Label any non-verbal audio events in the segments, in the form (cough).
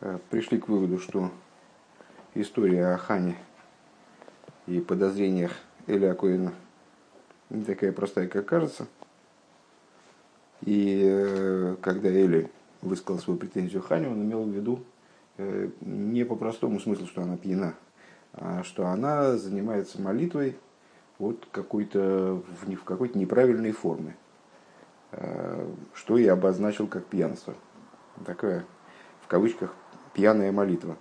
э, пришли к выводу, что история о Хане и подозрениях Эля Коина не такая простая, как кажется. И э, когда Эли высказал свою претензию Хане, он имел в виду э, не по простому смыслу, что она пьяна, а что она занимается молитвой вот какой-то, в, в какой-то неправильной форме, что и обозначил как пьянство. Такая, в кавычках, пьяная молитва.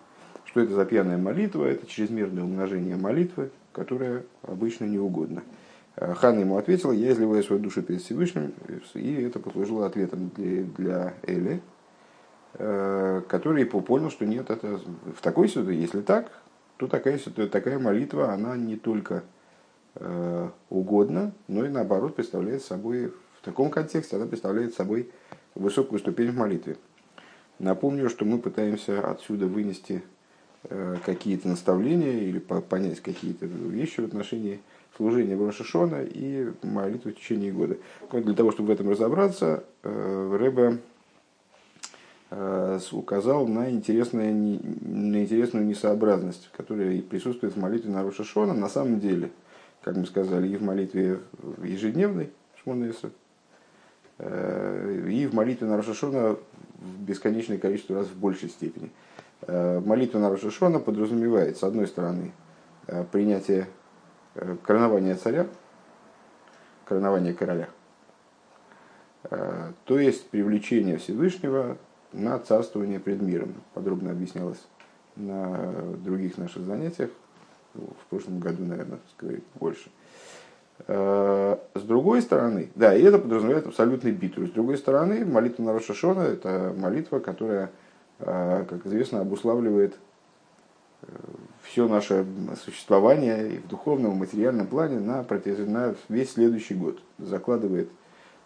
Что это за пьяная молитва? Это чрезмерное умножение молитвы, которая обычно не угодна. Ханна ему ответила, я изливаю свою душу перед Всевышним, и это послужило ответом для, для Эли, э, который понял, что нет, это в такой ситуации, если так, то такая, такая молитва, она не только э, угодна, но и наоборот представляет собой, в таком контексте она представляет собой высокую ступень в молитве. Напомню, что мы пытаемся отсюда вынести э, какие-то наставления или понять какие-то вещи в отношении служения в Рошашона и молитвы в течение года. Для того, чтобы в этом разобраться, э, Рэбе э, указал на, интересное, на интересную несообразность, которая присутствует в молитве на Рошашона. На самом деле, как мы сказали, и в молитве ежедневной Шмонеса, и в молитве на Рошашона бесконечное количество раз в большей степени. Э, молитва на Рошашона подразумевает, с одной стороны, э, принятие э, коронования царя, коронования короля, то есть привлечение Всевышнего на царствование пред миром. Подробно объяснялось на других наших занятиях, в прошлом году, наверное, сказать больше. С другой стороны, да, и это подразумевает абсолютный битву. С другой стороны, молитва на Рошашона – это молитва, которая, а, как известно, обуславливает э, все наше существование и в духовном, и материальном плане на, на весь следующий год. Закладывает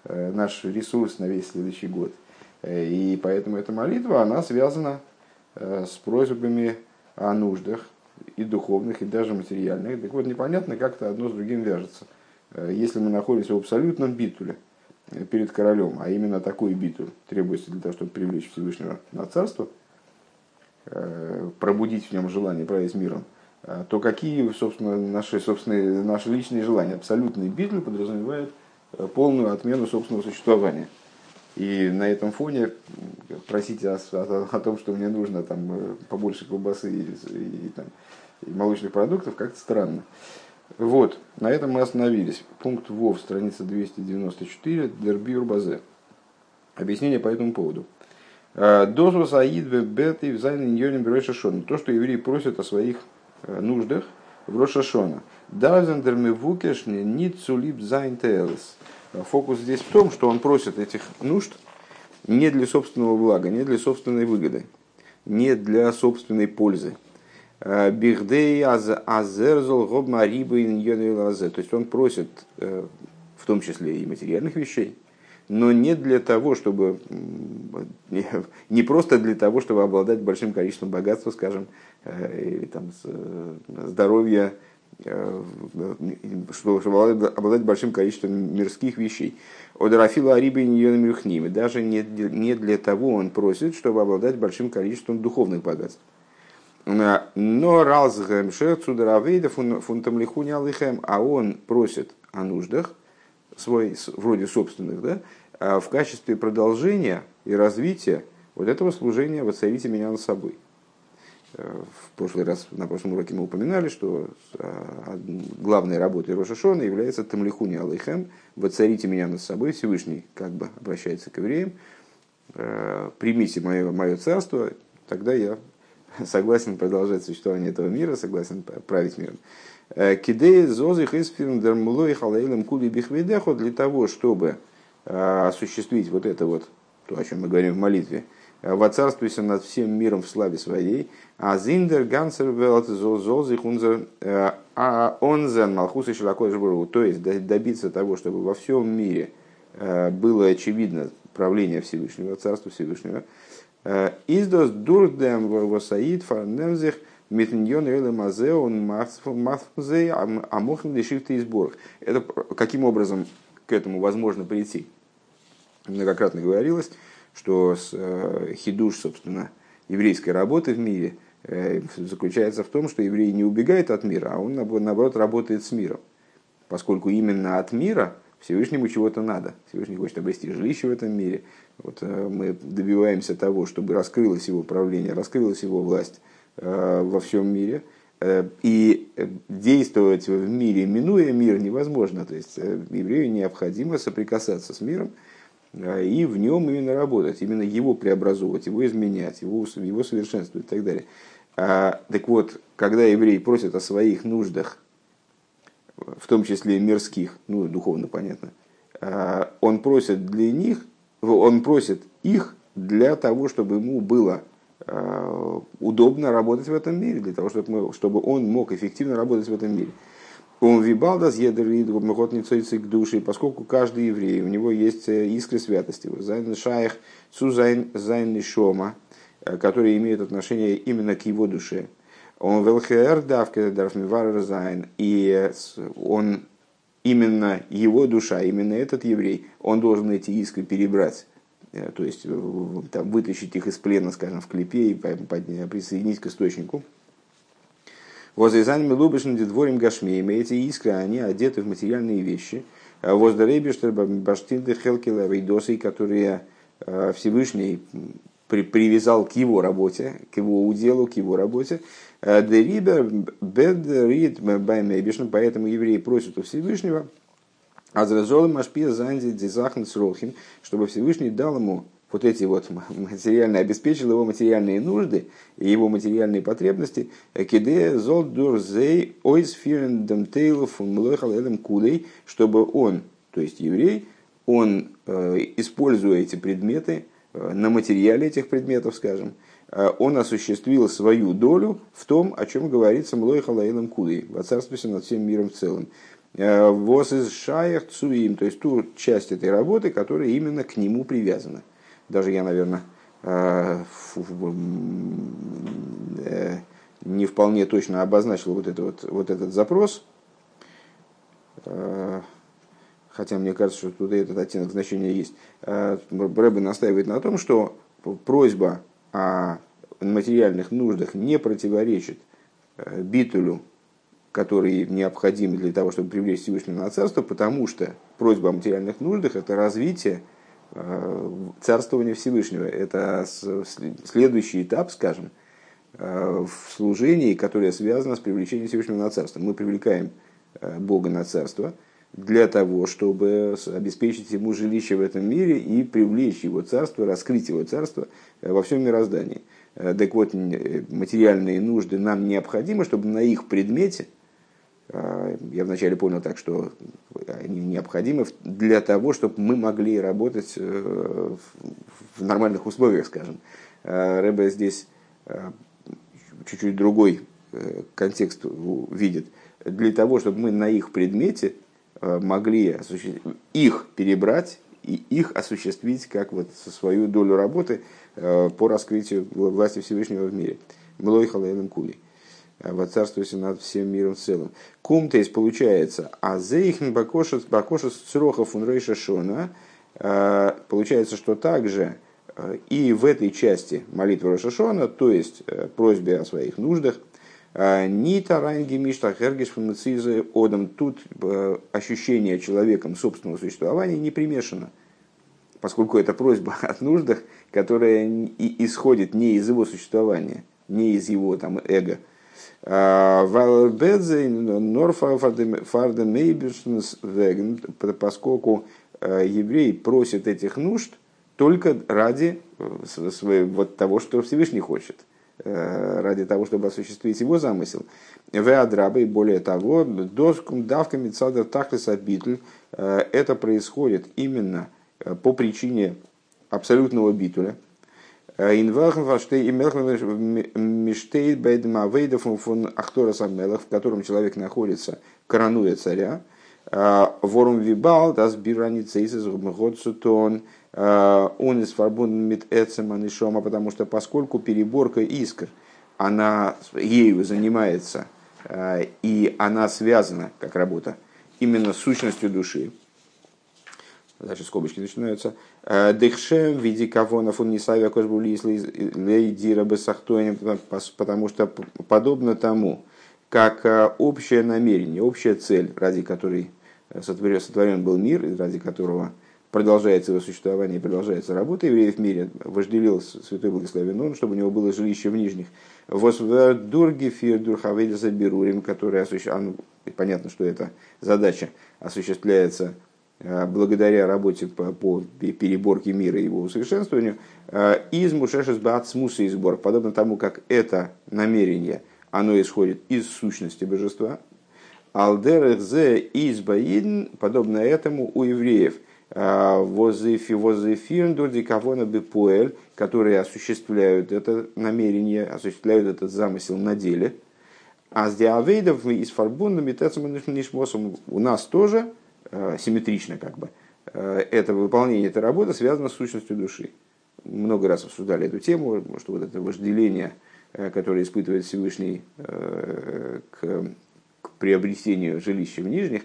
э, наш ресурс на весь следующий год. Э, и поэтому эта молитва, она связана с просьбами о нуждах и духовных, и даже материальных. Так вот, непонятно, как это одно с другим вяжется – Э, если мы находимся в абсолютном битуле э, перед королем, а именно такой битуль требуется для того, чтобы привлечь Всевышнего на царство, э, пробудить в нем желание править миром, то какие, собственно, наши, собственные, наши личные желания? Абсолютный битуль подразумевает полную отмену собственного существования. И на этом фоне просить о, о, о том, что мне нужно там, побольше колбасы и, и, там, и молочных продуктов, как-то странно. Вот, на этом мы остановились. Пункт ВОВ, страница 294, Дербюр Базе. Объяснение по этому поводу. «А, Дозвус аид бет и взайн иньоним Рошашона. То, что евреи просят о своих э, нуждах в Рошашона. Дазендер мивукешни нит цулип зайн теэлес. Фокус здесь в том, что он просит этих нужд не для собственного блага, не для собственной выгоды, не для собственной пользы, Бихдей азерзол гобма рибы То есть он просит э, в том числе и материальных вещей, но не для того, чтобы (laughs) не просто для того, чтобы обладать большим количеством богатства, скажем, э, или там э, здоровья, чтобы обладать большим количеством мирских вещей. Одерафила Ариба и Даже не для того он просит, чтобы обладать большим количеством духовных богатств. Но разгэм шерцудеравейда фунтам лихуни алихем, а он просит о нуждах, свой, вроде собственных, да, а в качестве продолжения и развития вот этого служения «Воцарите меня над собой». Э, в прошлый раз, на прошлом уроке мы упоминали, что э, главной работой Рошашона является Тамлихуни Алейхем, «Воцарите меня над собой», Всевышний как бы обращается к евреям, «Э, «Примите мое, мое царство, тогда я (laughs) согласен продолжать существование этого мира, согласен править миром. Э, Кидей зозих из дермлой халаилем кули бихведеху для того, чтобы э, осуществить вот это вот, то, о чем мы говорим в молитве, э, воцарствуйся над всем миром в славе своей, а зиндер гансер велт зозих унзер а онзен малхус и то есть добиться того, чтобы во всем мире было очевидно правление Всевышнего, Царства Всевышнего, Издос дурдем восаид фарнемзих митньон эле мазе он мафзе амохн лишивты изборг. Это каким образом к этому возможно прийти? Многократно говорилось, что с, э, хидуш, собственно, еврейской работы в мире заключается в том, что еврей не убегает от мира, а он, наоборот, работает с миром. Поскольку именно от мира Всевышнему чего-то надо. Всевышний хочет обрести жилище в этом мире. Вот мы добиваемся того, чтобы раскрылось его правление, раскрылась его власть во всем мире – Э, и действовать в мире, минуя мир, невозможно. То есть э, еврею необходимо соприкасаться с миром э, и в нем именно работать, именно его преобразовывать, его изменять, его, его совершенствовать и так далее. А, так вот, когда еврей просит о своих нуждах, в том числе мирских, ну, духовно понятно, а, он просит для них, он просит их для того, чтобы ему было Э, удобно работать в этом мире, для того, чтобы, мы, чтобы он мог эффективно работать в этом мире. Он вибалдас едерид к душе, поскольку каждый еврей, у него есть э, искры святости. Зайн шайх цузайн зайн шома, э, которые имеют отношение именно к его душе. Он велхер давка дарфмивар зайн, и он именно его душа, именно этот еврей, он должен эти искры перебрать Э, то есть там, вытащить их из плена, скажем, в клепе и присоединить к источнику. Возрезаниями лубышным дворим гашмеем, эти искры, они одеты в материальные вещи. А Воздарейбештер баштинды хелкила вейдосой, которые э, Всевышний при, привязал к его работе, к его уделу, к его работе. Э, Дерибер бед баймейбишн, поэтому евреи просят у Всевышнего – Азразол Машпия Занди Дизахн Срохин, чтобы Всевышний дал ему вот эти вот материальные, обеспечил его материальные нужды и его материальные потребности, киде зол дурзей ойс фирендем тейлов элем кудей, чтобы он, то есть еврей, он, э, используя эти предметы, э, на материале этих предметов, скажем, э, он осуществил свою долю в том, о чем говорится Млой Халаилом Кудой, в царстве над всем миром в целом. Э, Воз из шаях цуим, то есть ту часть этой работы, которая именно к нему привязана. Даже я, наверное, э, э, не вполне точно обозначил вот, это вот, вот этот запрос, хотя мне кажется, что туда этот оттенок значения есть. Рэбе настаивает на том, что просьба о материальных нуждах не противоречит битулю который необходим для того, чтобы привлечь Всевышнего на царство, потому что просьба о материальных нуждах – это развитие э, царствования Всевышнего. Это следующий этап, скажем, э, в служении, которое связано с привлечением Всевышнего на царство. Мы привлекаем э, Бога на царство для того, чтобы обеспечить ему жилище в этом мире и привлечь его царство, раскрыть его царство во всем мироздании. Так вот, материальные нужды нам необходимы, чтобы на их предмете – я вначале понял так, что они необходимы для того, чтобы мы могли работать э, в нормальных условиях, скажем. Рэбе здесь чуть-чуть другой э, контекст видит. Для того, чтобы мы на их предмете могли их перебрать и их осуществить как вот свою долю работы по раскрытию власти Всевышнего в мире. Млой халайлем кулей воцарствуйся над всем миром в целом. Кумтейс получается, а зейхн бакошес бакошес црохов унрейша шона, э, получается, что также э, и в этой части молитвы Рошашона, то есть э, просьбе о своих нуждах, ни таранги мишта хергиш одам, тут ощущение человеком собственного существования не примешано, поскольку это просьба (laughs) о нуждах, которая исходит не из его существования, не из его там, эго, поскольку э, еврей просит этих нужд только ради э, вот того, что Всевышний хочет, э, ради того, чтобы осуществить его замысел. Веадрабы, более того, доском давками цадр тахлис обитель, это происходит именно по причине абсолютного битуля, и в котором человек находится, коронуя царя. Ворум вибал, дас бираница из годсутон, он из фарбун мит эцема шома, потому что поскольку переборка искр, она ею занимается, и она связана, как работа, именно с сущностью души, дальше скобочки начинаются, Дехшем в виде кавонов он не савя лейдира потому что подобно тому, как общее намерение, общая цель, ради которой сотворен был мир, ради которого продолжается его существование продолжается работа евреев в мире, вожделил Святой Благословен Он, чтобы у него было жилище в нижних. Восдурги фирдурхаведи заберурим, который осуществляет, понятно, что эта задача осуществляется э, благодаря работе по, по переборке мира и его усовершенствованию, э, из мушешес баацмуса и сбор, подобно тому, как это намерение, оно исходит из сущности божества, алдер зе избаидн, подобно этому у евреев – возефи возефирн дурдикавона бепуэль, которые осуществляют это намерение, осуществляют этот замысел на деле. А с диавейдов из фарбундом нишмосом у нас тоже э, симметрично как бы. Э, это выполнение этой работы связано с сущностью души. Много раз обсуждали эту тему, что вот это вожделение, э, которое испытывает Всевышний к, к приобретению жилища в нижних,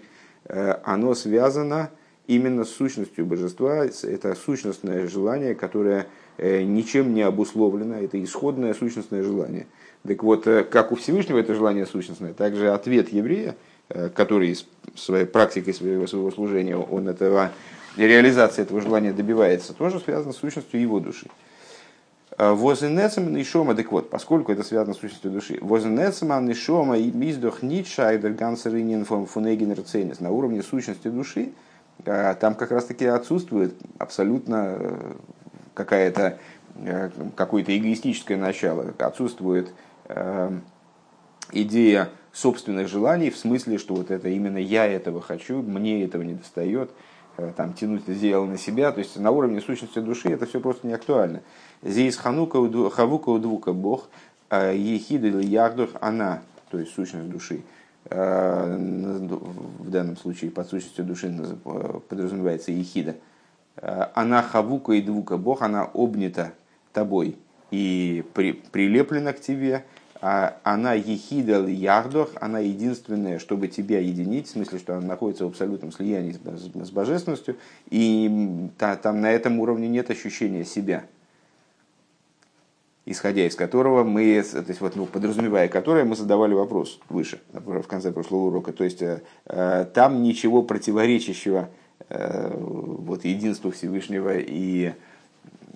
оно связано именно сущностью божества. Это сущностное желание, которое э, ничем не обусловлено, это исходное сущностное желание. Так вот, э, как у Всевышнего это желание сущностное, также ответ еврея, э, который своей практикой своего, своего служения, он этого, реализация этого желания добивается, тоже связано с сущностью его души. Возенецем нишома, так вот, поскольку это связано с сущностью души, возенецем нишома и миздох нитшайдер гансеринин фунеген на уровне сущности души, там как раз-таки отсутствует абсолютно э, какая-то э, какое-то эгоистическое начало, отсутствует э, идея собственных желаний в смысле, что вот это именно я этого хочу, мне этого не достает, там, тянуть дело на себя, то есть на уровне сущности души это все просто не актуально. Здесь ханука хавука удвука бог, ехид или яхдух она, то есть сущность души – в данном случае под сущностью души подразумевается ехида, э, она хавука и двука, Бог, она обнята тобой и при, прилеплена к тебе, а она ехида яхдох, она единственная, чтобы тебя единить, в смысле, что она находится в абсолютном слиянии с, с божественностью, и та, там на этом уровне нет ощущения себя – исходя из которого мы, то есть вот, ну, подразумевая которое, мы задавали вопрос выше, в конце прошлого урока. То есть э, э, там ничего противоречащего э, вот, единству Всевышнего и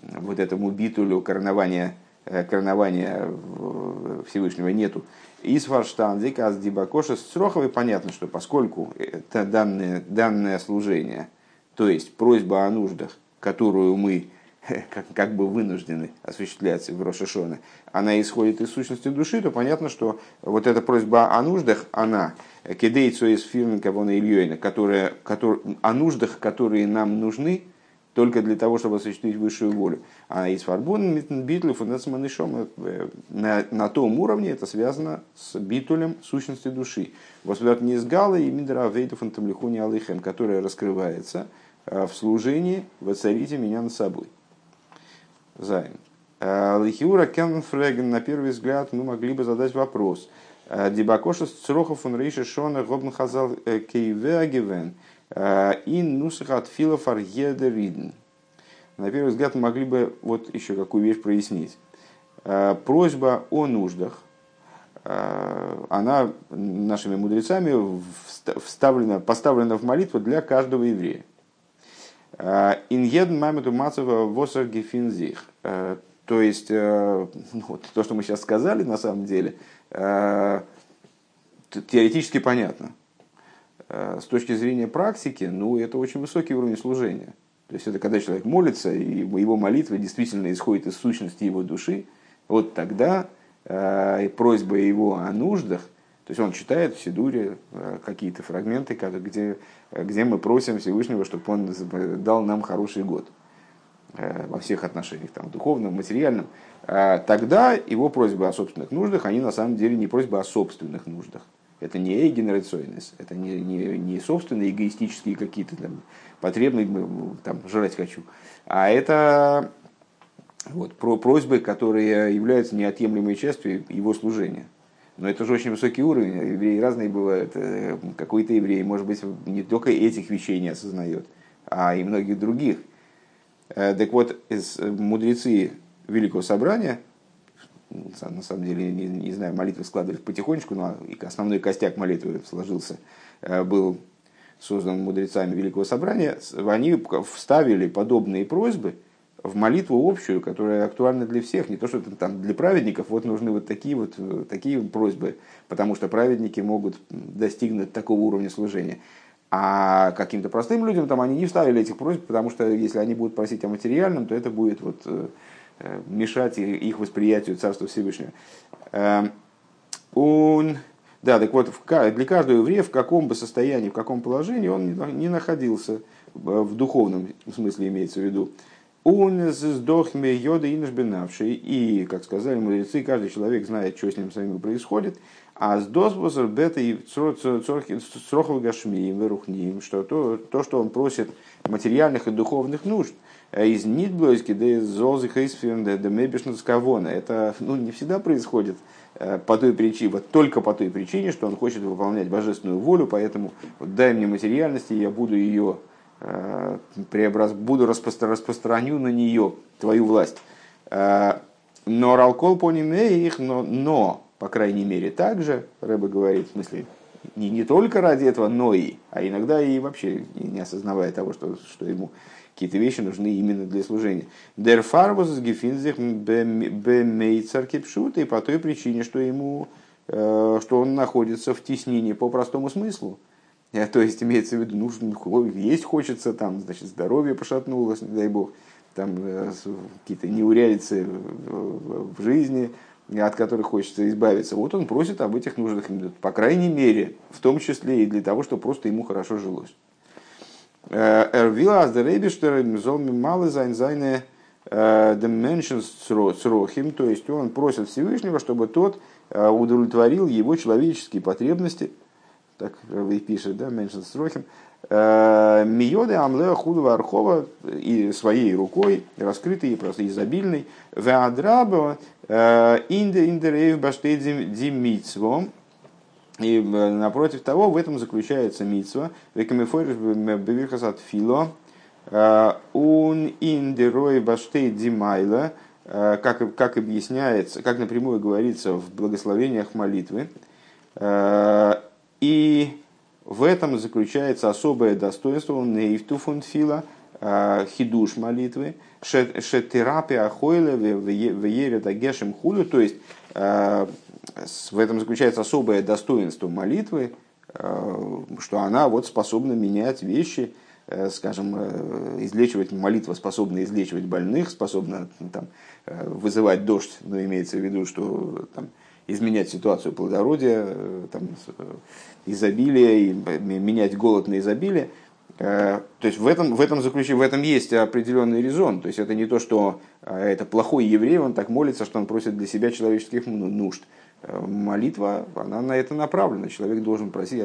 вот этому битулю коронования, коронования Всевышнего нету. Из Фарштандик, аз Дибакоша с Цроховой понятно, что поскольку это данное, данное служение, то есть просьба о нуждах, которую мы (laughs) как, как бы вынуждены осуществлять в Рошашона, она исходит из сущности души, то понятно, что вот эта просьба о нуждах, она кидейцу из фирмы Кавона Ильёйна, которая, который, о нуждах, которые нам нужны, только для того, чтобы осуществить высшую волю. А из фарбон битлев э, на, на том уровне это связано с битулем сущности души. Восвлят не из гала и мидра вейдов антамлихуни алыхем, которая раскрывается э, в служении «Воцарите меня над собой». Зайн. Э, Лихиура Кенфреген, на первый взгляд, мы могли бы задать вопрос. Э, Дебакоша Црохов он рейши шона гобн хазал э, кейвегевен ин нусахат филов ридн. На первый взгляд мы могли бы вот еще какую вещь прояснить. Просьба о нуждах, она нашими мудрецами вставлена, поставлена в молитву для каждого еврея. Иньедн мамеду мацева. Э, то есть, э, (laughs) ну, вот, то, что мы сейчас сказали, на самом деле, э, теоретически понятно. С точки зрения практики, ну, это очень высокий уровень служения. То есть, это когда человек молится, и его молитва действительно исходит из сущности его души, вот тогда просьба его о нуждах – то есть он читает в Сидуре э, какие-то фрагменты, где, где мы просим Всевышнего, чтобы он дал нам хороший год э, во всех отношениях, там, духовном, материальном, а тогда его просьбы о собственных нуждах, они на самом деле не просьбы о собственных нуждах. Это не эгенерационность, это не, не, не собственные эгоистические какие-то там потребные, там, жрать хочу, а это вот, про просьбы, которые являются неотъемлемой частью его служения. Но это же очень высокий уровень. Евреи разные бывают. Э, какой-то еврей, может быть, не только этих вещей не осознает, а и многих других. Так вот, мудрецы Великого Собрания, на самом деле, не, не знаю, молитвы складывались потихонечку, но основной костяк молитвы сложился, был создан мудрецами Великого Собрания, они вставили подобные просьбы в молитву общую, которая актуальна для всех, не то, что там для праведников вот нужны вот такие вот такие просьбы, потому что праведники могут достигнуть такого уровня служения. А каким-то простым людям там они не вставили этих просьб, потому что если они будут просить о материальном, то это будет вот, э, мешать их восприятию Царства Всевышнего. Эм, он да, так вот, для каждого еврея в каком бы состоянии, в каком положении он не находился, в духовном смысле имеется в виду. Он сдохме йода и бенавший. И, как сказали мудрецы, каждый человек знает, что с ним самим происходит. А с досбозер бета и црохов гашмием, верухнием, что то, то, что он просит материальных и духовных нужд, э, из нитблойски, да из золзы хейсфирн, да мебишнадскавона. Это ну, не всегда происходит Э, по той причине, вот только по той причине, что он хочет выполнять божественную волю, поэтому вот дай мне материальности, я буду ее преобраз, буду распостро, распространю на нее твою власть. Э, но ралкол по их, но, но, по крайней мере, также, Рэба говорит, в смысле, не, не только ради этого, но и, а иногда и вообще не осознавая того, что, что ему какие-то вещи нужны именно для служения. Der Фарбус гефинзих бемейцар кипшут, и по той причине, что ему, э, что он находится в теснине по простому смыслу. Э, (laughs) то есть имеется в виду, ну, есть хочется, там, значит, здоровье пошатнулось, не дай бог, там э, какие-то неурядицы в жизни, от которых хочется избавиться. Вот он просит об этих нуждах, по крайней мере, в том числе и для того, чтобы просто ему хорошо жилось. Эрвила Аздерейбиштер Мзолми Малы Зайн Зайне Dimensions Срохим, то есть он просит Всевышнего, чтобы тот э, удовлетворил его человеческие потребности, так вы пишет, да, Mentions Срохим, э, Миоды Амлеа Худова Архова и своей рукой, раскрытой и просто изобильной, Веадрабо э, Инде Индереев Баштейдзим Димитсвом, и э, напротив того, в этом заключается митсва. Векамифориш бевирхасат фило. Ун индерой баштей димайла. Как, как объясняется, как напрямую говорится в благословениях молитвы. И в этом заключается особое достоинство нейфту фунфила, хидуш молитвы, шетерапия хойле в ере дагешем худу, то есть в этом заключается особое достоинство молитвы, э, что она вот способна менять вещи, э, скажем, э, излечивать, молитва способна излечивать больных, способна там, вызывать дождь, но имеется в виду, что там, изменять ситуацию плодородия, там, изобилия, и менять голод на изобилие. То есть в этом, в этом заключении, в этом есть определенный резон. То есть это не то, что это плохой еврей, он так молится, что он просит для себя человеческих нужд молитва, она на это направлена. Человек должен просить,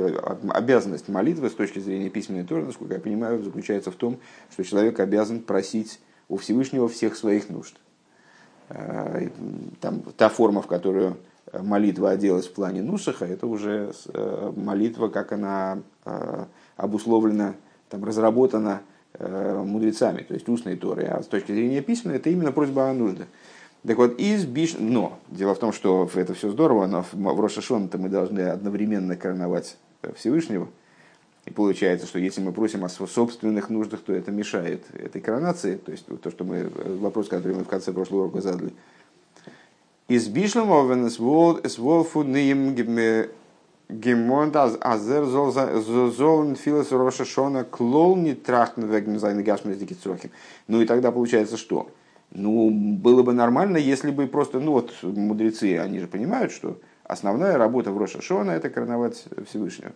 обязанность молитвы с точки зрения письменной Торы, насколько я понимаю, заключается в том, что человек обязан просить у Всевышнего всех своих нужд. Э, там, та форма, в которую молитва оделась в плане Нусаха, это уже э, молитва, как она э, обусловлена, там, разработана мудрецами, то есть устной Торы. А с точки зрения письменной, это именно просьба о нуждах. Так вот, из биш... Но, дело в том, что это все здорово, но в Рошашон-то мы должны одновременно короновать Всевышнего. И получается, что если мы просим о собственных нуждах, то это мешает этой коронации. То есть то, что мы, вопрос, который мы в конце прошлого урока задали. Из бишлем овен с волфудным гемонт азер золн филос рошашона клол не трахтен вегн зайны гашмес Ну и тогда получается что? Ну, было бы нормально, если бы просто, ну вот мудрецы, они же понимают, что основная работа в Роша Шона это короновать Всевышнего.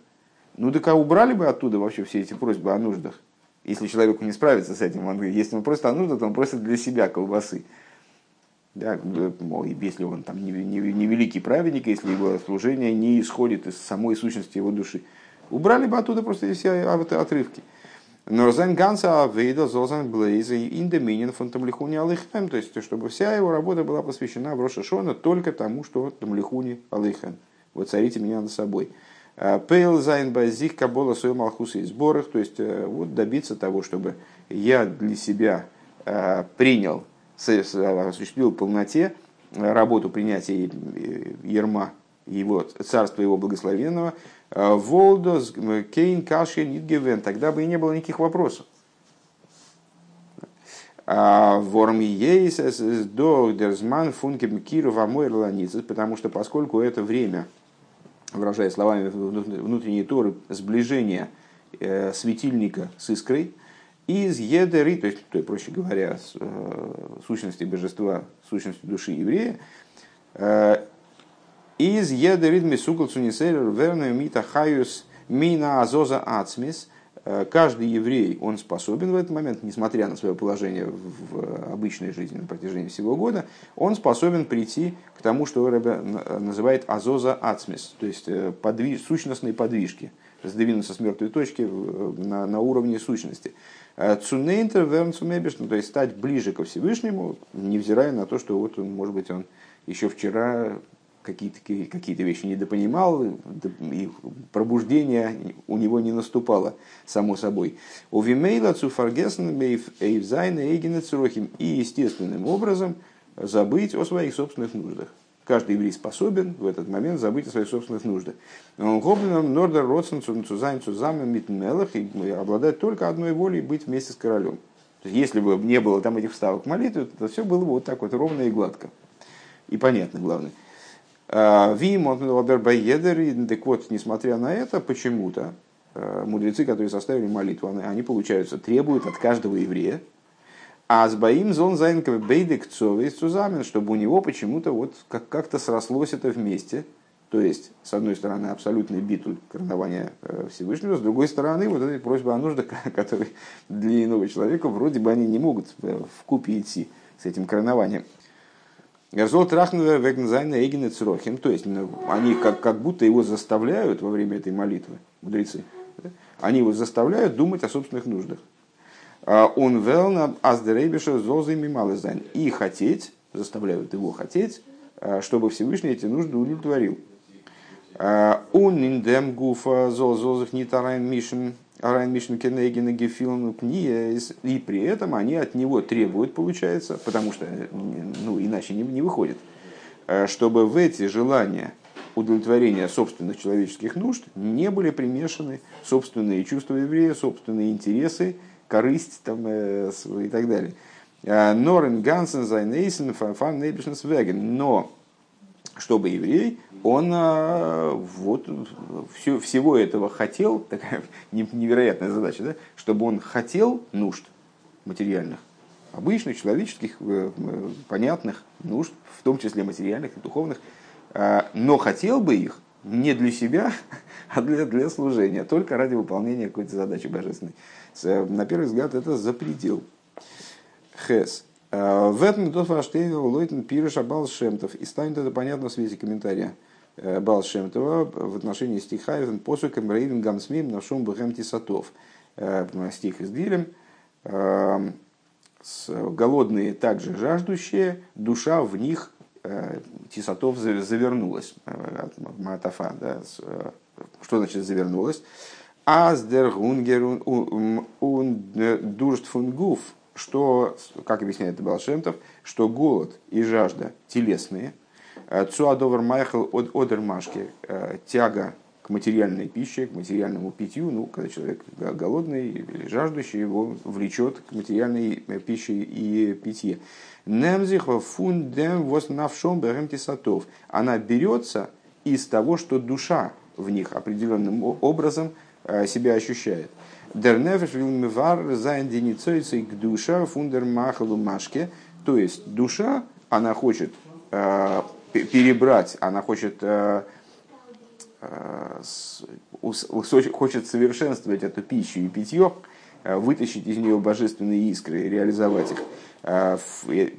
Ну, так а убрали бы оттуда вообще все эти просьбы о нуждах. Если человеку не справится с этим, он если он просто о нуждах, он просит для себя колбасы. Да, мол, если он там не, не, не великий праведник, если его служение не исходит из самой сущности его души. Убрали бы оттуда просто все отрывки. Но ганса авейда зозан блейза ин доминин фон тамлихуни алейхем. То есть, чтобы вся его работа была посвящена в Рошашона только тому, что тамлихуни алейхем. Вот царите меня над собой. А, Пейл зайн базих кабола своем алхуса и сборах. То есть, э, вот добиться того, чтобы я для себя принял, осуществил в полноте работу принятия Ерма, его царства его благословенного, Волдос, Кейн, Каши, Нитгевен, тогда бы и не было никаких вопросов. Ворм ейс до дерзман функе киров амойр ланицис, потому что поскольку это время, выражая словами внутренней торы, сближения э, светильника с искрой, из едеры, то есть, то есть проще говоря, э, сущности божества, сущности души еврея, э, из едерит мисукл цунисерер верную мита хаюс мина азоза ацмис, Э, каждый еврей, он способен в этот момент, несмотря на свое положение в обычной жизни на протяжении всего года, он способен прийти к тому, что Рэбе называет азоза ацмис, то есть подвиж, сущностные подвижки, сдвинуться с мертвой точки на, на уровне сущности. Э, Цунейнтер вернцумебиш, то есть стать ближе ко Всевышнему, невзирая на то, что вот он, может быть, он еще вчера какие-то какие вещи недопонимал, и пробуждение у него не наступало, само собой. ובמילא צו פארגעסן אויף זיינע אייגענע צרכים и естественным образом забыть о своих собственных нуждах. Каждый еврей способен в этот момент забыть о своих собственных нуждах. האבן נאר דער רצון צו זיין צוזאמען מיטן מלך и обладает только одной волей быть вместе с королем. Если бы не было там этих вставок молитвы, то все было бы вот так вот ровно и гладко. И понятно, главное. Вим, так вот, несмотря на это, почему-то э, мудрецы, которые составили молитву, они, получаются, требуют от каждого еврея, אז ביי אים זאלן זיין ביידע צוזאמען, чтобы у него почему-то вот как- как-то срослось это вместе. То есть, с одной стороны, абсолютный ביטול коронования э, Всевышнего, с другой стороны, вот эта просьба о нуждах, (laughs) которые для иного человека вроде бы они не могут э, в купе идти с этим коронованием. Герзол трахнувер вегнзайна эгене црохим. То есть ну, они как, как будто его заставляют во время этой молитвы, мудрецы. Они его заставляют думать о собственных нуждах. А он велна аздерейбиша зозы мималызайн. И хотеть, заставляют его хотеть, а, чтобы Всевышний эти нужды удовлетворил. А, он индем гуфа зозозых нитарайн мишен Арайн Мишин Кенегина Гефилну и при этом они от него требуют, получается, потому что ну, иначе не, не выходит, э, чтобы в эти желания удовлетворения собственных человеческих нужд не были примешаны собственные чувства еврея, собственные интересы, корысть там, э, и так далее. Э, Норен Гансен Зайнейсен Фан Нейбишнс Веген. Но чтобы еврей, он а, вот все, всего этого хотел, (laughs) такая невероятная задача, да? чтобы он хотел нужд материальных, обычных, человеческих, э, понятных нужд, в том числе материальных и духовных, а, но хотел бы их не для себя, (laughs) а для, для служения, только ради выполнения какой-то задачи божественной. На первый взгляд это за предел. Хес. Э, в этом тот фаштейн лойтен пируша Балшемтов. И станет это понятно в свете комментария э, Балшемтова в отношении стиха «Эвен посуком рейвен гамсмим на шум бхэм тисатов». Э, стих из Дилем. Голодные также жаждущие, душа в них тисатов завернулась. Матафа, да, что значит завернулась? Аздер гунгер ун дурст фунгуф что, как объясняет Балшемтов, что голод и жажда телесные, э, цуадовар майхл от одермашки, э, тяга к материальной пище, к материальному питью, ну, когда человек голодный или жаждущий, его влечет к материальной э, пище и питье. Немзихва фундем воснавшом беремтисатов. Она берется из того, что душа в них определенным образом себя ощущает. Der нефеш вилмивар зайн деницойцей к душа фундер махалу машке. То есть душа, она хочет э, перебрать, она хочет, э, э, хочет совершенствовать эту пищу и питье, э, вытащить из нее божественные искры, реализовать их э,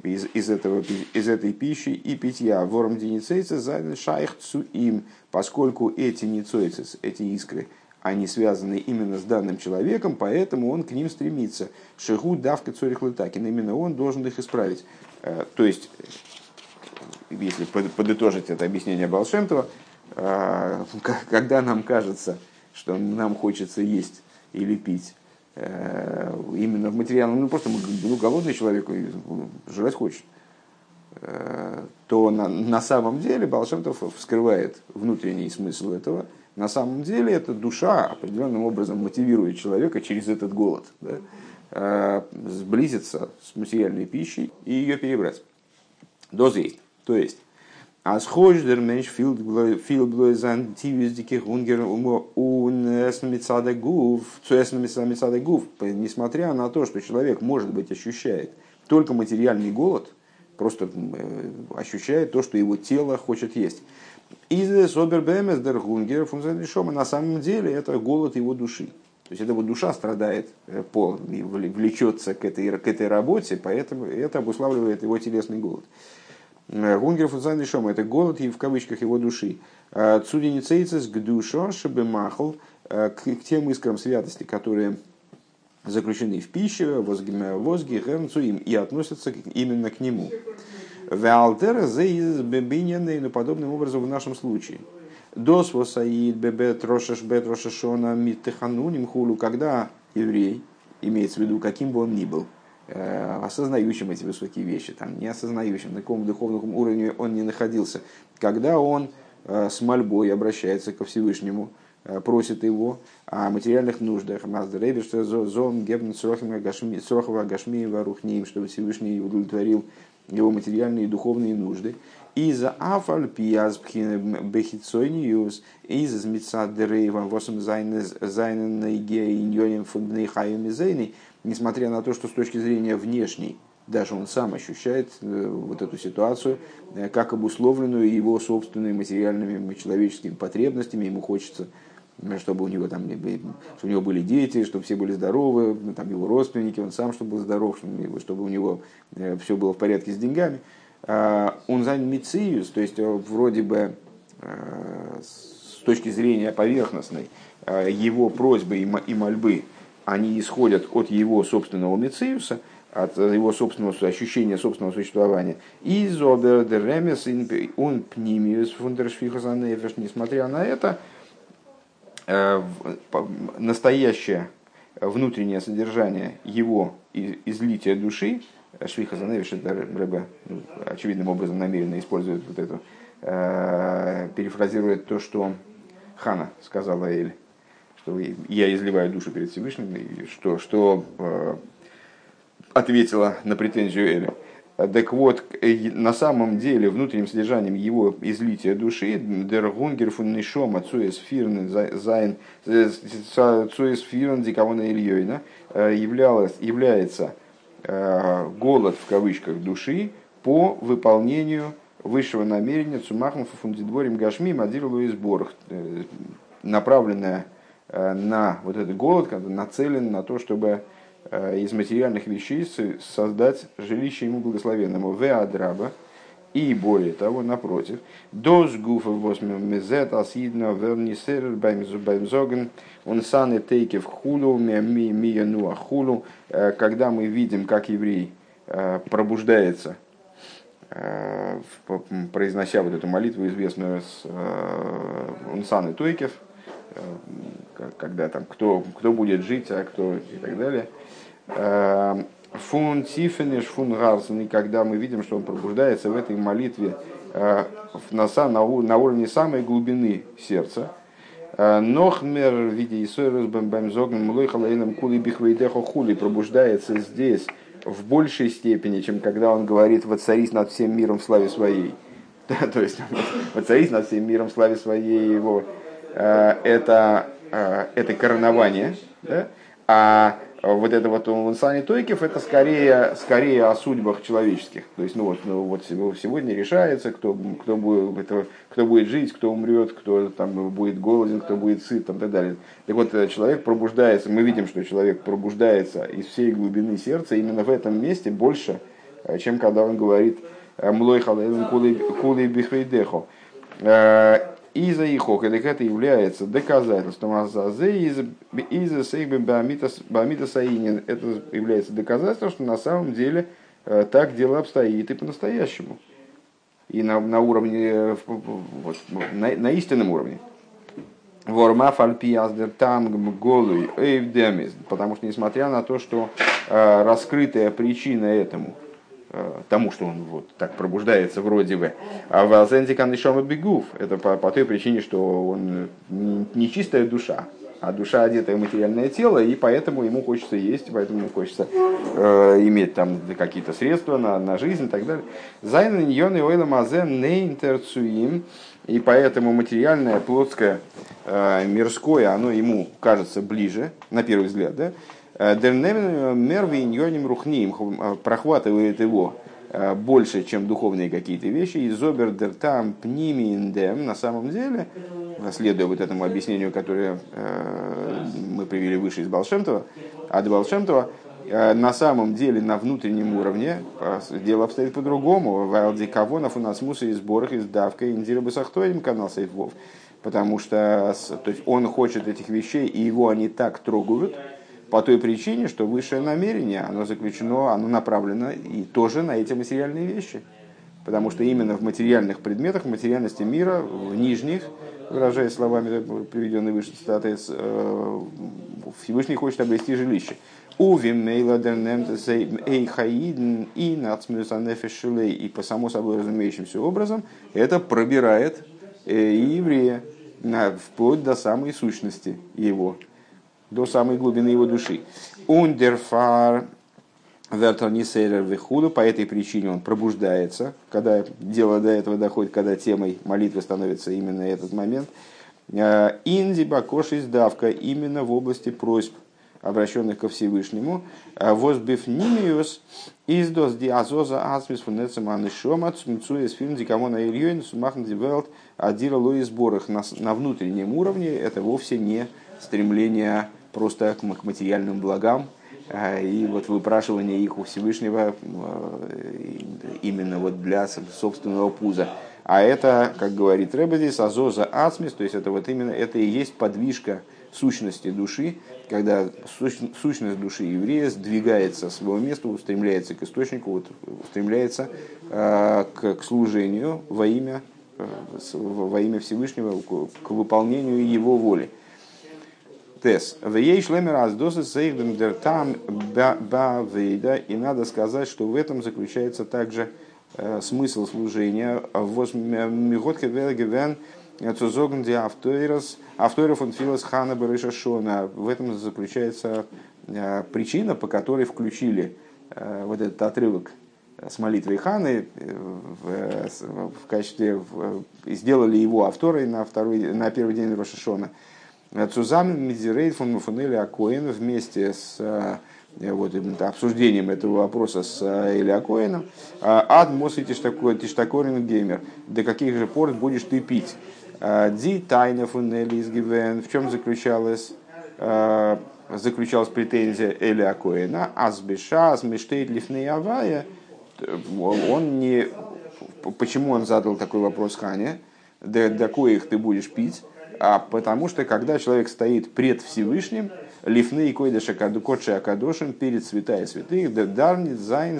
из, из, этого, из этой пищи и питья. ווארום די ניצוצות זיינען שייך אים, поскольку эти ניצוצות, эти искры – они связаны именно с данным человеком, поэтому он к ним стремится. Шигу давка цорихлытакин, именно он должен их исправить. Э, то есть, если подытожить это объяснение Балшемтова, э, когда нам кажется, что нам хочется есть или пить, именно в материальном, ну просто ну, голодный человек, жрать хочет, то на, на самом деле Балшемтов вскрывает внутренний смысл этого. На самом деле эта душа определенным образом мотивирует человека через этот голод да, сблизиться с материальной пищей и ее перебрать. Доза есть. То есть, essen mit гуф, zu essen mit гуф. Несмотря на то, что человек, может быть, ощущает только материальный голод, просто э, ощущает то, что его тело хочет есть. Из Собербемес дер Хунгер функционишома на самом деле это голод его души. То есть это вот душа страдает, э, пол, влечется к этой, к этой работе, поэтому это обуславливает его телесный голод. Гунгер функциональный шом – это голод и в кавычках его души. Цуденицейцес к душу, чтобы махал к тем искрам святости, которые заключены в пище, возги, гернцуим, и относятся именно к нему. Веалтера зейз бебиненный, но подобным образом в нашем случае. Дос восаид бебе трошеш бет рошешона миттехануним хулу, когда еврей, имеется в виду, каким бы он ни был, Э, осознающим эти высокие вещи, там, не осознающим, на каком духовном уровне он не находился, когда он э, с мольбой обращается ко Всевышнему, э, просит его о материальных нуждах, зон гебн срохова гашми варухним, чтобы Всевышний удовлетворил его материальные и духовные нужды. И за афаль пияз бехицойниюс, и за змитсадерейва восом зайнен наиге иньоним фундней хайоми зейни, несмотря на то, что с точки зрения внешней, даже он сам ощущает э, вот эту ситуацию э, как обусловленную его собственными материальными человеческими потребностями. Ему хочется, чтобы у него, там, чтобы у него были дети, чтобы все были здоровы, ну, там, его родственники, он сам чтобы был здоров, чтобы у него все было в порядке с деньгами. А, он занят мициус, то есть вроде бы с точки зрения поверхностной, его просьбы и мольбы они исходят от его собственного мециуса, от его собственного ощущения собственного существования. И зобер деремес он пнимиус фундершфихозанефеш, несмотря на это, э, настоящее внутреннее содержание его излития души, Швиха Заневиш, Рэбе ну, очевидным образом намеренно использует вот это, э, перефразирует то, что Хана сказала Эль что я изливаю душу перед Всевышним, и что, что э, ответила на претензию Эля. Так вот, на самом деле, внутренним содержанием его излития души, der Hunger von Nishoma zues Firn sein, zues Firn Дикавона Ильёйна, является э, голод в кавычках души по выполнению высшего намерения Цумахмов фундидворим Гашми Мадирлу и сборах, э, направленная Э, на вот этот голод, нацелен на то, чтобы э, из материальных вещей создать жилище ему благословенному. В адраба. И более того, напротив, доз гуфа восьмим мезет асидна вернисер баймзоген он саны тейки в хулу ми мияну ахулу, э, когда мы видим, как еврей пробуждается, произнося вот эту молитву, известную с Унсаны Тойкев, когда там кто, кто будет жить, а кто и так далее. Эм, фун тифенеш фун гарсен, и когда мы видим, что он пробуждается в этой молитве э, на, на уровне самой глубины сердца, э, Нохмер в виде Исойрус Бэмбэмзогн Млойхалаином Кули Бихвейдехо Хули пробуждается здесь в большей степени, чем когда он говорит «Воцарись над всем миром в славе своей». (laughs) То есть (laughs) «Воцарись над всем миром в славе своей» его Э, это, это коронование, да? а вот это вот Лансани Тойкев, это скорее, скорее о судьбах человеческих. То есть, ну вот, ну вот сегодня решается, кто, кто, будет, кто будет жить, кто умрет, кто там будет голоден, кто будет сыт, там, и так далее. Так вот, э, человек пробуждается, мы видим, что человек пробуждается из всей глубины сердца именно в этом месте больше, чем когда он говорит «Млой халэлэн кулей бихвейдехо». И за ихох, или это является доказательством азазе из из бамита саинин. Это является доказательством, что на самом деле э, так дело обстоит и по-настоящему. И на, на уровне, вот, на, на истинном уровне. Ворма фальпияздер там голый эйвдемис. Потому что, несмотря на то, что э, раскрытая причина этому, э, тому, что он вот так пробуждается вроде бы, а в Алзензикан еще бегув, это по, по той причине, что он не чистая душа, а душа одетая в материальное тело, и поэтому ему хочется есть, поэтому ему хочется э, иметь там какие-то средства на, на жизнь и так далее. Зайна ньон и ойла мазе не интерцуим, и поэтому материальное, плотское, э, мирское, оно ему кажется ближе, на первый взгляд, да? Дернемен рухним э, прохватывает его э, больше, чем духовные какие-то вещи, и зобер дертам пниминдем на самом деле следуя вот этому объяснению, которое э, мы привели выше из Балшемтова, от Балшемтова, на самом деле на внутреннем уровне дело обстоит по-другому. В Алдикавонов у нас муса и сборах из давка Индира Басахтоим канал Сейфвов. Потому что то есть он хочет этих вещей, и его они так трогают, по той причине, что высшее намерение, оно заключено, оно направлено и тоже на эти материальные вещи. Потому что именно в материальных предметах, в материальности мира, в нижних, выражаясь словами приведенной выше цитаты, э, Всевышний хочет обрести жилище. И по само собой разумеющимся образом это пробирает э, еврея вплоть до самой сущности его, до самой глубины его души. Ундерфар Вертонисейрер Вихуду, по этой причине он пробуждается, когда дело до этого доходит, когда темой молитвы становится именно этот момент. Э, Инди Бакош издавка именно в области просьб, обращенных ко Всевышнему. Э, Возбив нимиус издос диазоза асмис фунецем анишома цмцу из фильм дикамона ильёйн сумахн дивелт адира лои сборах на внутреннем уровне это вовсе не стремление просто к материальным благам, а, и вот выпрашивание их у Всевышнего э, именно вот для собственного пуза. А это, как говорит Рэба здесь, азоза ацмис, то есть это вот именно, это и есть подвижка сущности души, когда сущность души еврея сдвигается с своего места, устремляется к источнику, вот, устремляется э, к служению во имя, э, во имя Всевышнего, к выполнению его воли. Тес. В ей шлемер аздосы сейхдем дер там бавейда. И надо сказать, что в этом заключается также э, смысл служения. Воз миготке вергевен цузогн ди автойрос автойров он филос хана барыша шона. В этом заключается э, причина, по которой включили э, вот этот отрывок с молитвой Ханы в, в качестве сделали его авторой на второй на первый день Рошашона. Цузамен Мизирейт фон Муфанели Акоин вместе с э, вот, обсуждением этого вопроса с э, Эли Акоином. А, Ад Моси Тиштакорин Геймер. До каких же пор будешь ты пить? А, Ди тайна фунели изгивен. В чем заключалась э, заключалась претензия Эли Акоина? Азбиша, Азмиштейт Лифней Авая. Он не... Почему он задал такой вопрос Хане? До, до коих ты будешь пить? А потому что когда человек стоит пред Всевышним, лифны и койдаша кодши акадошин перед святая святых, дарнит зайн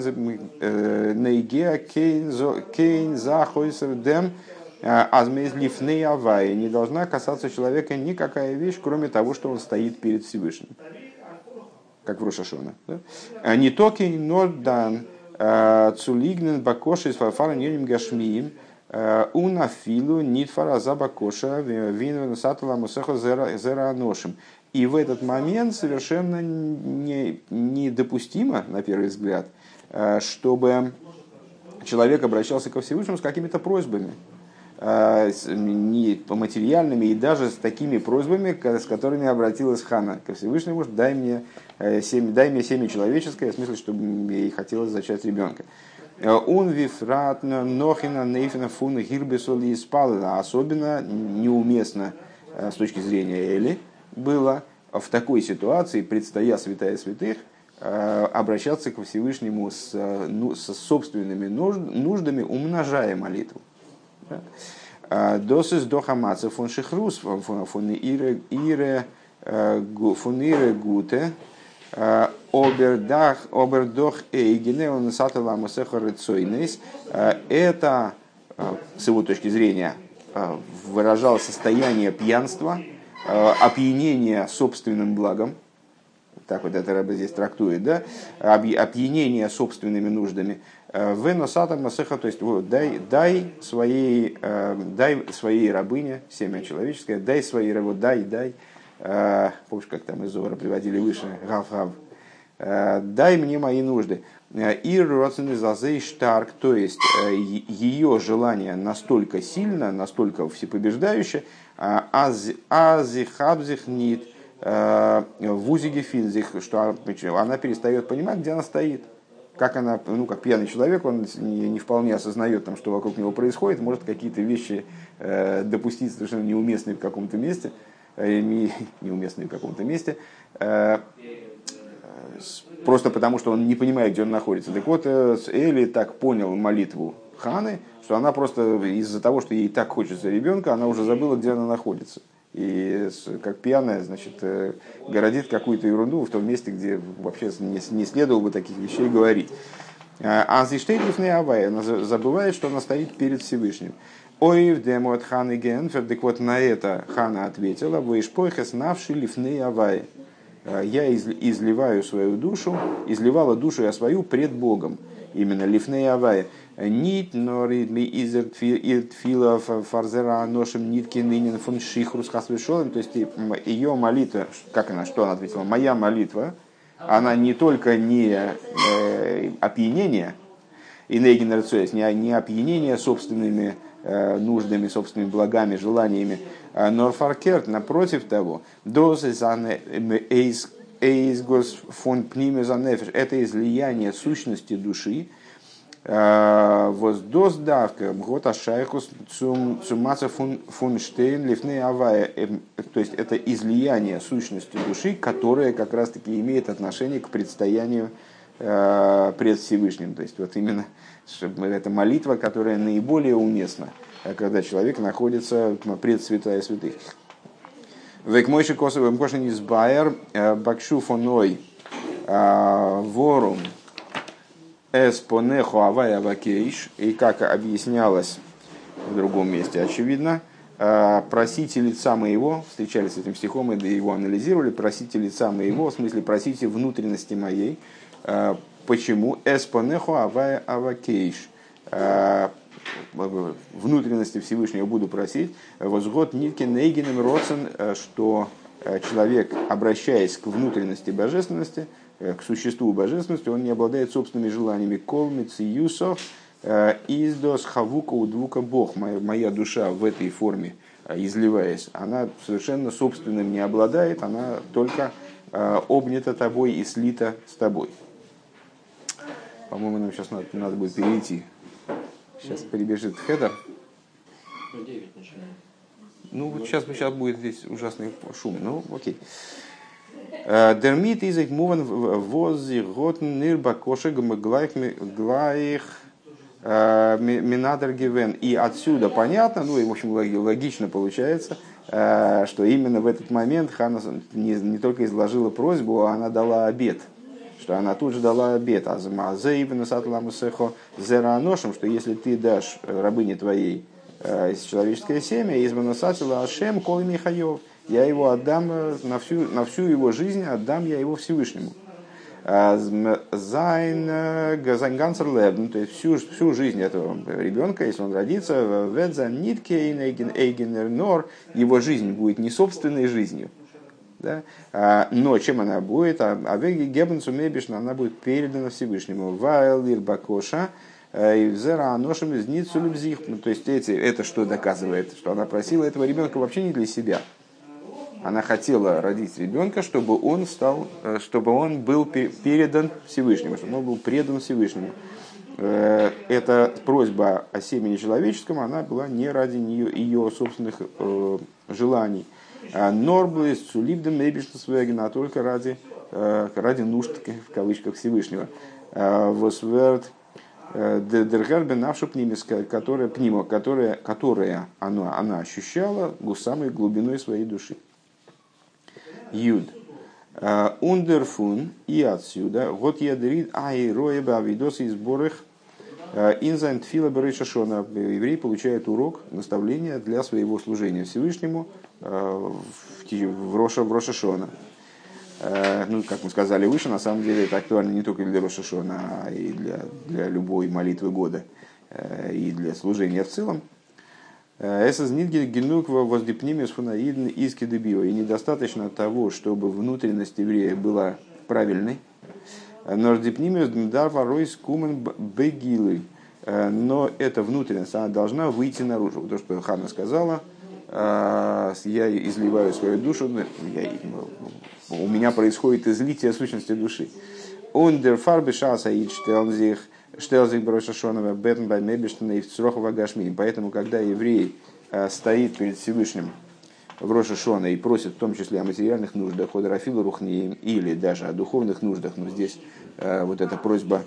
э, нейгеа кейн захойсер дем а, азмейз лифны авай. Не должна касаться человека никакая вещь, кроме того, что он стоит перед Всевышним. Как в Рошашона. А не токи, но дан а, цулигнен бакоши нерим гашмиим – Э, Унафилу нитфара забакоша винвен сатала мусеха зераношим. И в этот момент совершенно не, недопустимо, на первый взгляд, э, чтобы человек обращался ко Всевышнему с какими-то просьбами, э, не материальными, и даже с такими просьбами, с которыми обратилась Хана ко Всевышнему, дай мне семя, дай мне семя человеческое, в смысле, чтобы ей хотелось зачать ребенка. Он вифрат нохина нейфина фуна гирбесоли Особенно неуместно э, с точки зрения Эли было в такой ситуации, предстоя святая святых, э, обращаться к Всевышнему с, э, ну, со собственными нуждами, умножая молитву. Досыс фон шихрус фон ире фон ире гуте Обердах, обердох эйгене, он сатала мусехарыцойнейс. Это, с его точки зрения, выражало состояние пьянства, опьянение собственным благом, так вот это Рэбе здесь трактует, да, опьянение собственными нуждами, Веносата Масеха, то есть вот, дай, дай, своей, дай своей рабыне, семя человеческое, дай своей рабу, дай, дай, помнишь, как там из Зора приводили выше, гав, гав, дай мне мои нужды. И родственный штарк, то есть ее желание настолько сильно, настолько всепобеждающее, азихабзих нит, вузиге финзих, что она перестает понимать, где она стоит. Как она, ну, как пьяный человек, он не, не вполне осознает, там, что вокруг него происходит, может какие-то вещи э, допустить совершенно неуместные в каком-то месте, э, не, (laughs) неуместные в каком-то месте, э, просто потому, что он не понимает, где он находится. Так вот, э, Эли так понял молитву Ханы, что она просто из-за того, что ей так хочется ребенка, она уже забыла, где она находится. И как пьяная, значит, э, городит какую-то ерунду в том месте, где вообще не, не следовало бы таких вещей говорить. А Зиштейтлифный Авай, она забывает, что она стоит перед Всевышним. Ой, в демо от Ханы Генфер, так вот на это Хана ответила, вы шпойхес навши лифны Авай. Я изливаю свою душу, изливала душу я свою пред Богом. Именно лифны Авай. Нит, но ридми изер тфила фарзера ношим нитки нынен фон шихрус хасвешолем. То есть ее молитва, как она, что она ответила? Моя молитва, она не только не э, опьянение, и не, не опьянение собственными э, нуждами, собственными благами, желаниями, а Норфаркерт, напротив того, эйсгос фон пнимезанефиш, это излияние сущности души, Э, Воздоздавка, год ашайхус цумаца фунштейн лифны авая. Эм, то есть это излияние сущности души, которое как раз таки имеет отношение к предстоянию пред Всевышним. То есть вот именно это молитва, которая наиболее уместна, э, когда человек находится пред святая святых. Век мойши косовым кошен из байер бакшу фоной ворум Эспонеху авай авакейш, и как объяснялось в другом месте, очевидно, э, просите лица моего, встречались с этим стихом и его анализировали, просите лица моего, в смысле просите внутренности моей. Э, почему? Эспонеху авай авакейш. Э, внутренности Всевышнего буду просить. Возгод Ниткен Нейгеном Родсен, что человек, обращаясь к внутренности божественности, Э, к существу божественности, он не обладает собственными желаниями. Кол юсов э, издос хавука удвука бог. Моя, душа в этой форме, э, изливаясь, она совершенно собственным не обладает, она только обнята тобой и слита с тобой. По-моему, нам сейчас надо, надо будет перейти. Сейчас перебежит хедер. Ну, вот сейчас, сейчас будет здесь ужасный шум. Ну, окей. דערמיט איז אויך מובן וואס זי האט אין איר בקשה גלייך מנדר געווען. И отсюда понятно, ну и в общем логично получается, что именно в этот момент Хана не, не только изложила просьбу, а она дала обед что она тут же дала обед, а зераношем, что если ты дашь рабыне твоей человеческое семя, из Манасатила Ашем Кол Михаев, я его отдам э, на всю, на всю его жизнь, отдам я его Всевышнему. А, Зайн э, Газангансер ну, то есть всю, всю жизнь этого ребенка, если он родится, Ведза Нитке Эйгенер Нор, его жизнь будет не собственной жизнью, да? А, но чем она будет? А Авеги Гебенсу Мебишна, она будет передана Всевышнему. Вайл Ирбакоша, э, и взера аношем из ницу ну, То есть эти, это что доказывает? Что она просила этого ребенка вообще не для себя, она хотела родить ребенка, чтобы он стал, э, чтобы он был передан Всевышнему, чтобы он был предан Всевышнему. Э, эта просьба о семени человеческом, она была не ради нее, ее собственных желаний. А Норблес, Цулибдем, Эбиштасвеген, а только ради, ради нужд, в кавычках, Всевышнего. Восверт, Дергербен нашу пнимиска, которая, пнима, которая, которая она, она ощущала самой глубиной своей души. Юд. А, ундерфун и отсюда. Вот ядрит ай роеба авидос из борых Инзайн Тфила Шашона. Еврей получает урок, наставление для своего служения Всевышнему в Роша, в Роша Шона. Ну, как мы сказали выше, на самом деле это актуально не только для Роша Шона, а и для, для любой молитвы года и для служения в целом. Эсэс нидгель генук воздепнимиус фунаидн иски дебио. И недостаточно того, чтобы внутренность еврея была правильной. Нордепнимиус дар воройс кумен бегилы. Но эта внутренность, она должна выйти наружу. То, что Хана сказала, я изливаю свою душу, я, у меня происходит излитие сущности души. Он дер фарбе шаса ит штелзих Штелзик Брошашонова, Бетн Баймебештана и. Поэтому, когда еврей э, стоит перед Всевышним в Рошашона и просит в том числе о материальных нуждах, о драфилу рухниим или даже о духовных нуждах, но здесь э, вот эта просьба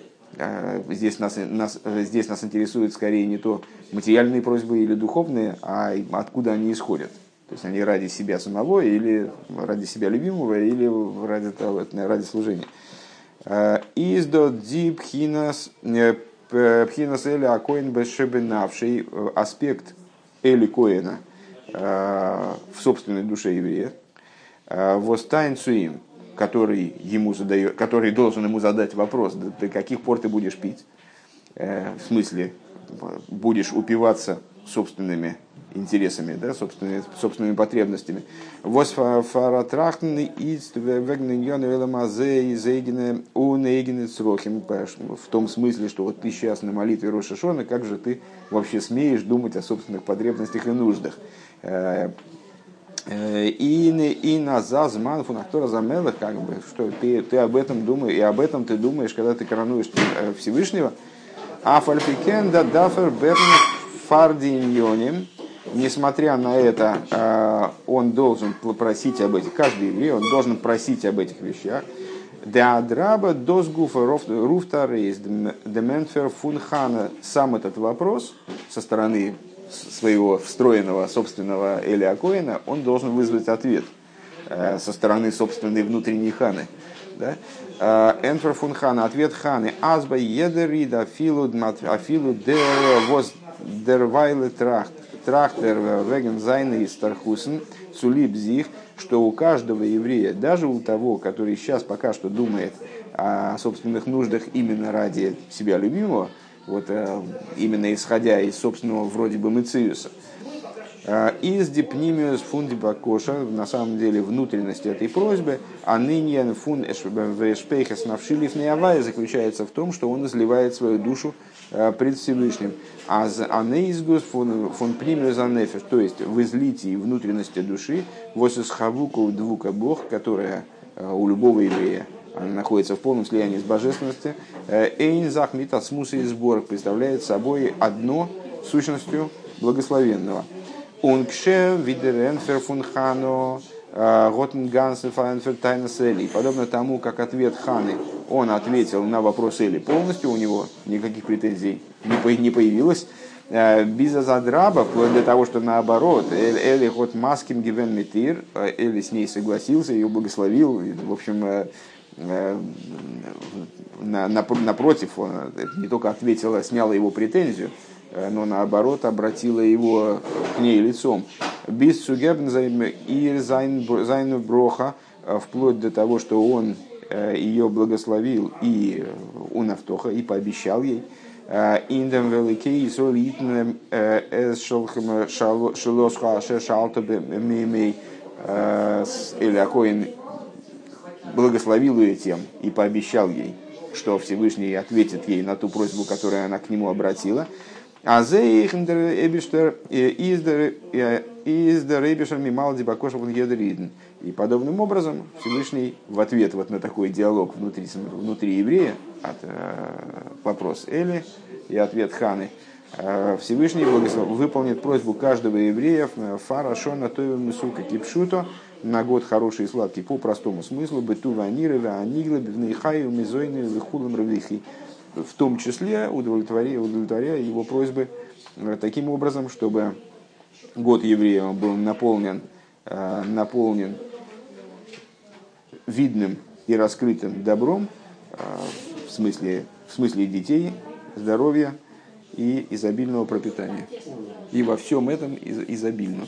Здесь нас, нас, здесь нас интересует скорее не то материальные просьбы или духовные, а откуда они исходят. То есть они ради себя самого или ради себя любимого или ради, ради служения. Издо ди пхинас пхинас эли акоин бешебенавший аспект эли коина в собственной душе еврея. Востайн суим, который ему задает, который должен ему задать вопрос, до, до каких пор ты будешь пить? В смысле, будешь упиваться собственными интересами, да, собственными, собственными потребностями. В том смысле, что вот ты сейчас на молитве Рошашона, как же ты вообще смеешь думать о собственных потребностях и нуждах? Э, э, и, и на зазман фунактора замелах, как бы, что ты, ты об этом думаешь, и об этом ты думаешь, когда ты коронуешь э, Всевышнего. А фальпикен да дафер берн фардиньоним, несмотря на это, э, он должен просить об этих, каждый еврей, он должен просить об этих вещах. Деадраба досгуфа руфта рейс деменфер фунхана. Сам этот вопрос со стороны своего встроенного собственного Эля Коина, он должен вызвать ответ э, со стороны собственной внутренней ханы. Да? Э, Энфер фунхана, ответ ханы. Азба едерида афилу афилу дер воз дервайле трахт трахтер веген зайны и стархусен цулиб зих, что у каждого еврея, даже у того, который сейчас пока что думает о собственных нуждах именно ради себя любимого, вот э, именно исходя из собственного вроде бы мыциуса, э, из дипнимиус фунди бакоша, на самом деле внутренности этой просьбы, а ныне фун эшпейхас навшилив заключается в том, что он изливает свою душу Э, пред Всевышним. А анеизгус фон, фон пример то есть в излитии внутренности души, восис хавуку двука Бог, которая э, у любого еврея она находится в полном слиянии с божественностью. Э, Эйн захмита смуса и сбор представляет собой одно сущностью благословенного. Ункше видеренфер фунхано Готенгансен Файнфер Тайна Сели. Подобно тому, как ответ Ханы, он ответил на вопрос Эли полностью, у него никаких претензий не появилось. Э, Биза Задраба, вплоть до того, что наоборот, Эли ход маским гивен митир, э, Эли с ней согласился, ее благословил, в общем, э, напротив, он не только ответила, сняла его претензию, но наоборот обратила его к ней лицом. Без и зайну броха, вплоть до того, что он Э, ее благословил и у Нафтоха, и пообещал ей. Э, Индем великий Исроль итнем э, эс шелхем шелосха аше шалтабе мимей Элякоин благословил ее тем и пообещал ей, что Всевышний ответит ей на ту просьбу, которую она к нему обратила. А И подобным образом Всевышний в ответ вот на такой диалог внутри, внутри еврея, от, э, вопрос Эли и ответ Ханы, Всевышний выполнит просьбу каждого еврея фара шона тоевым сука кипшуто на год хороший и сладкий по простому смыслу быту ваниры ванигла бивнейхаю мизойны вихулам равихи в том числе удовлетворяя, удовлетворяя его просьбы э, таким образом, чтобы год еврея был наполнен, э, наполнен видным и раскрытым добром, э, в смысле, в смысле детей, здоровья, и изобильного пропитания. И во всем этом из- изобильно.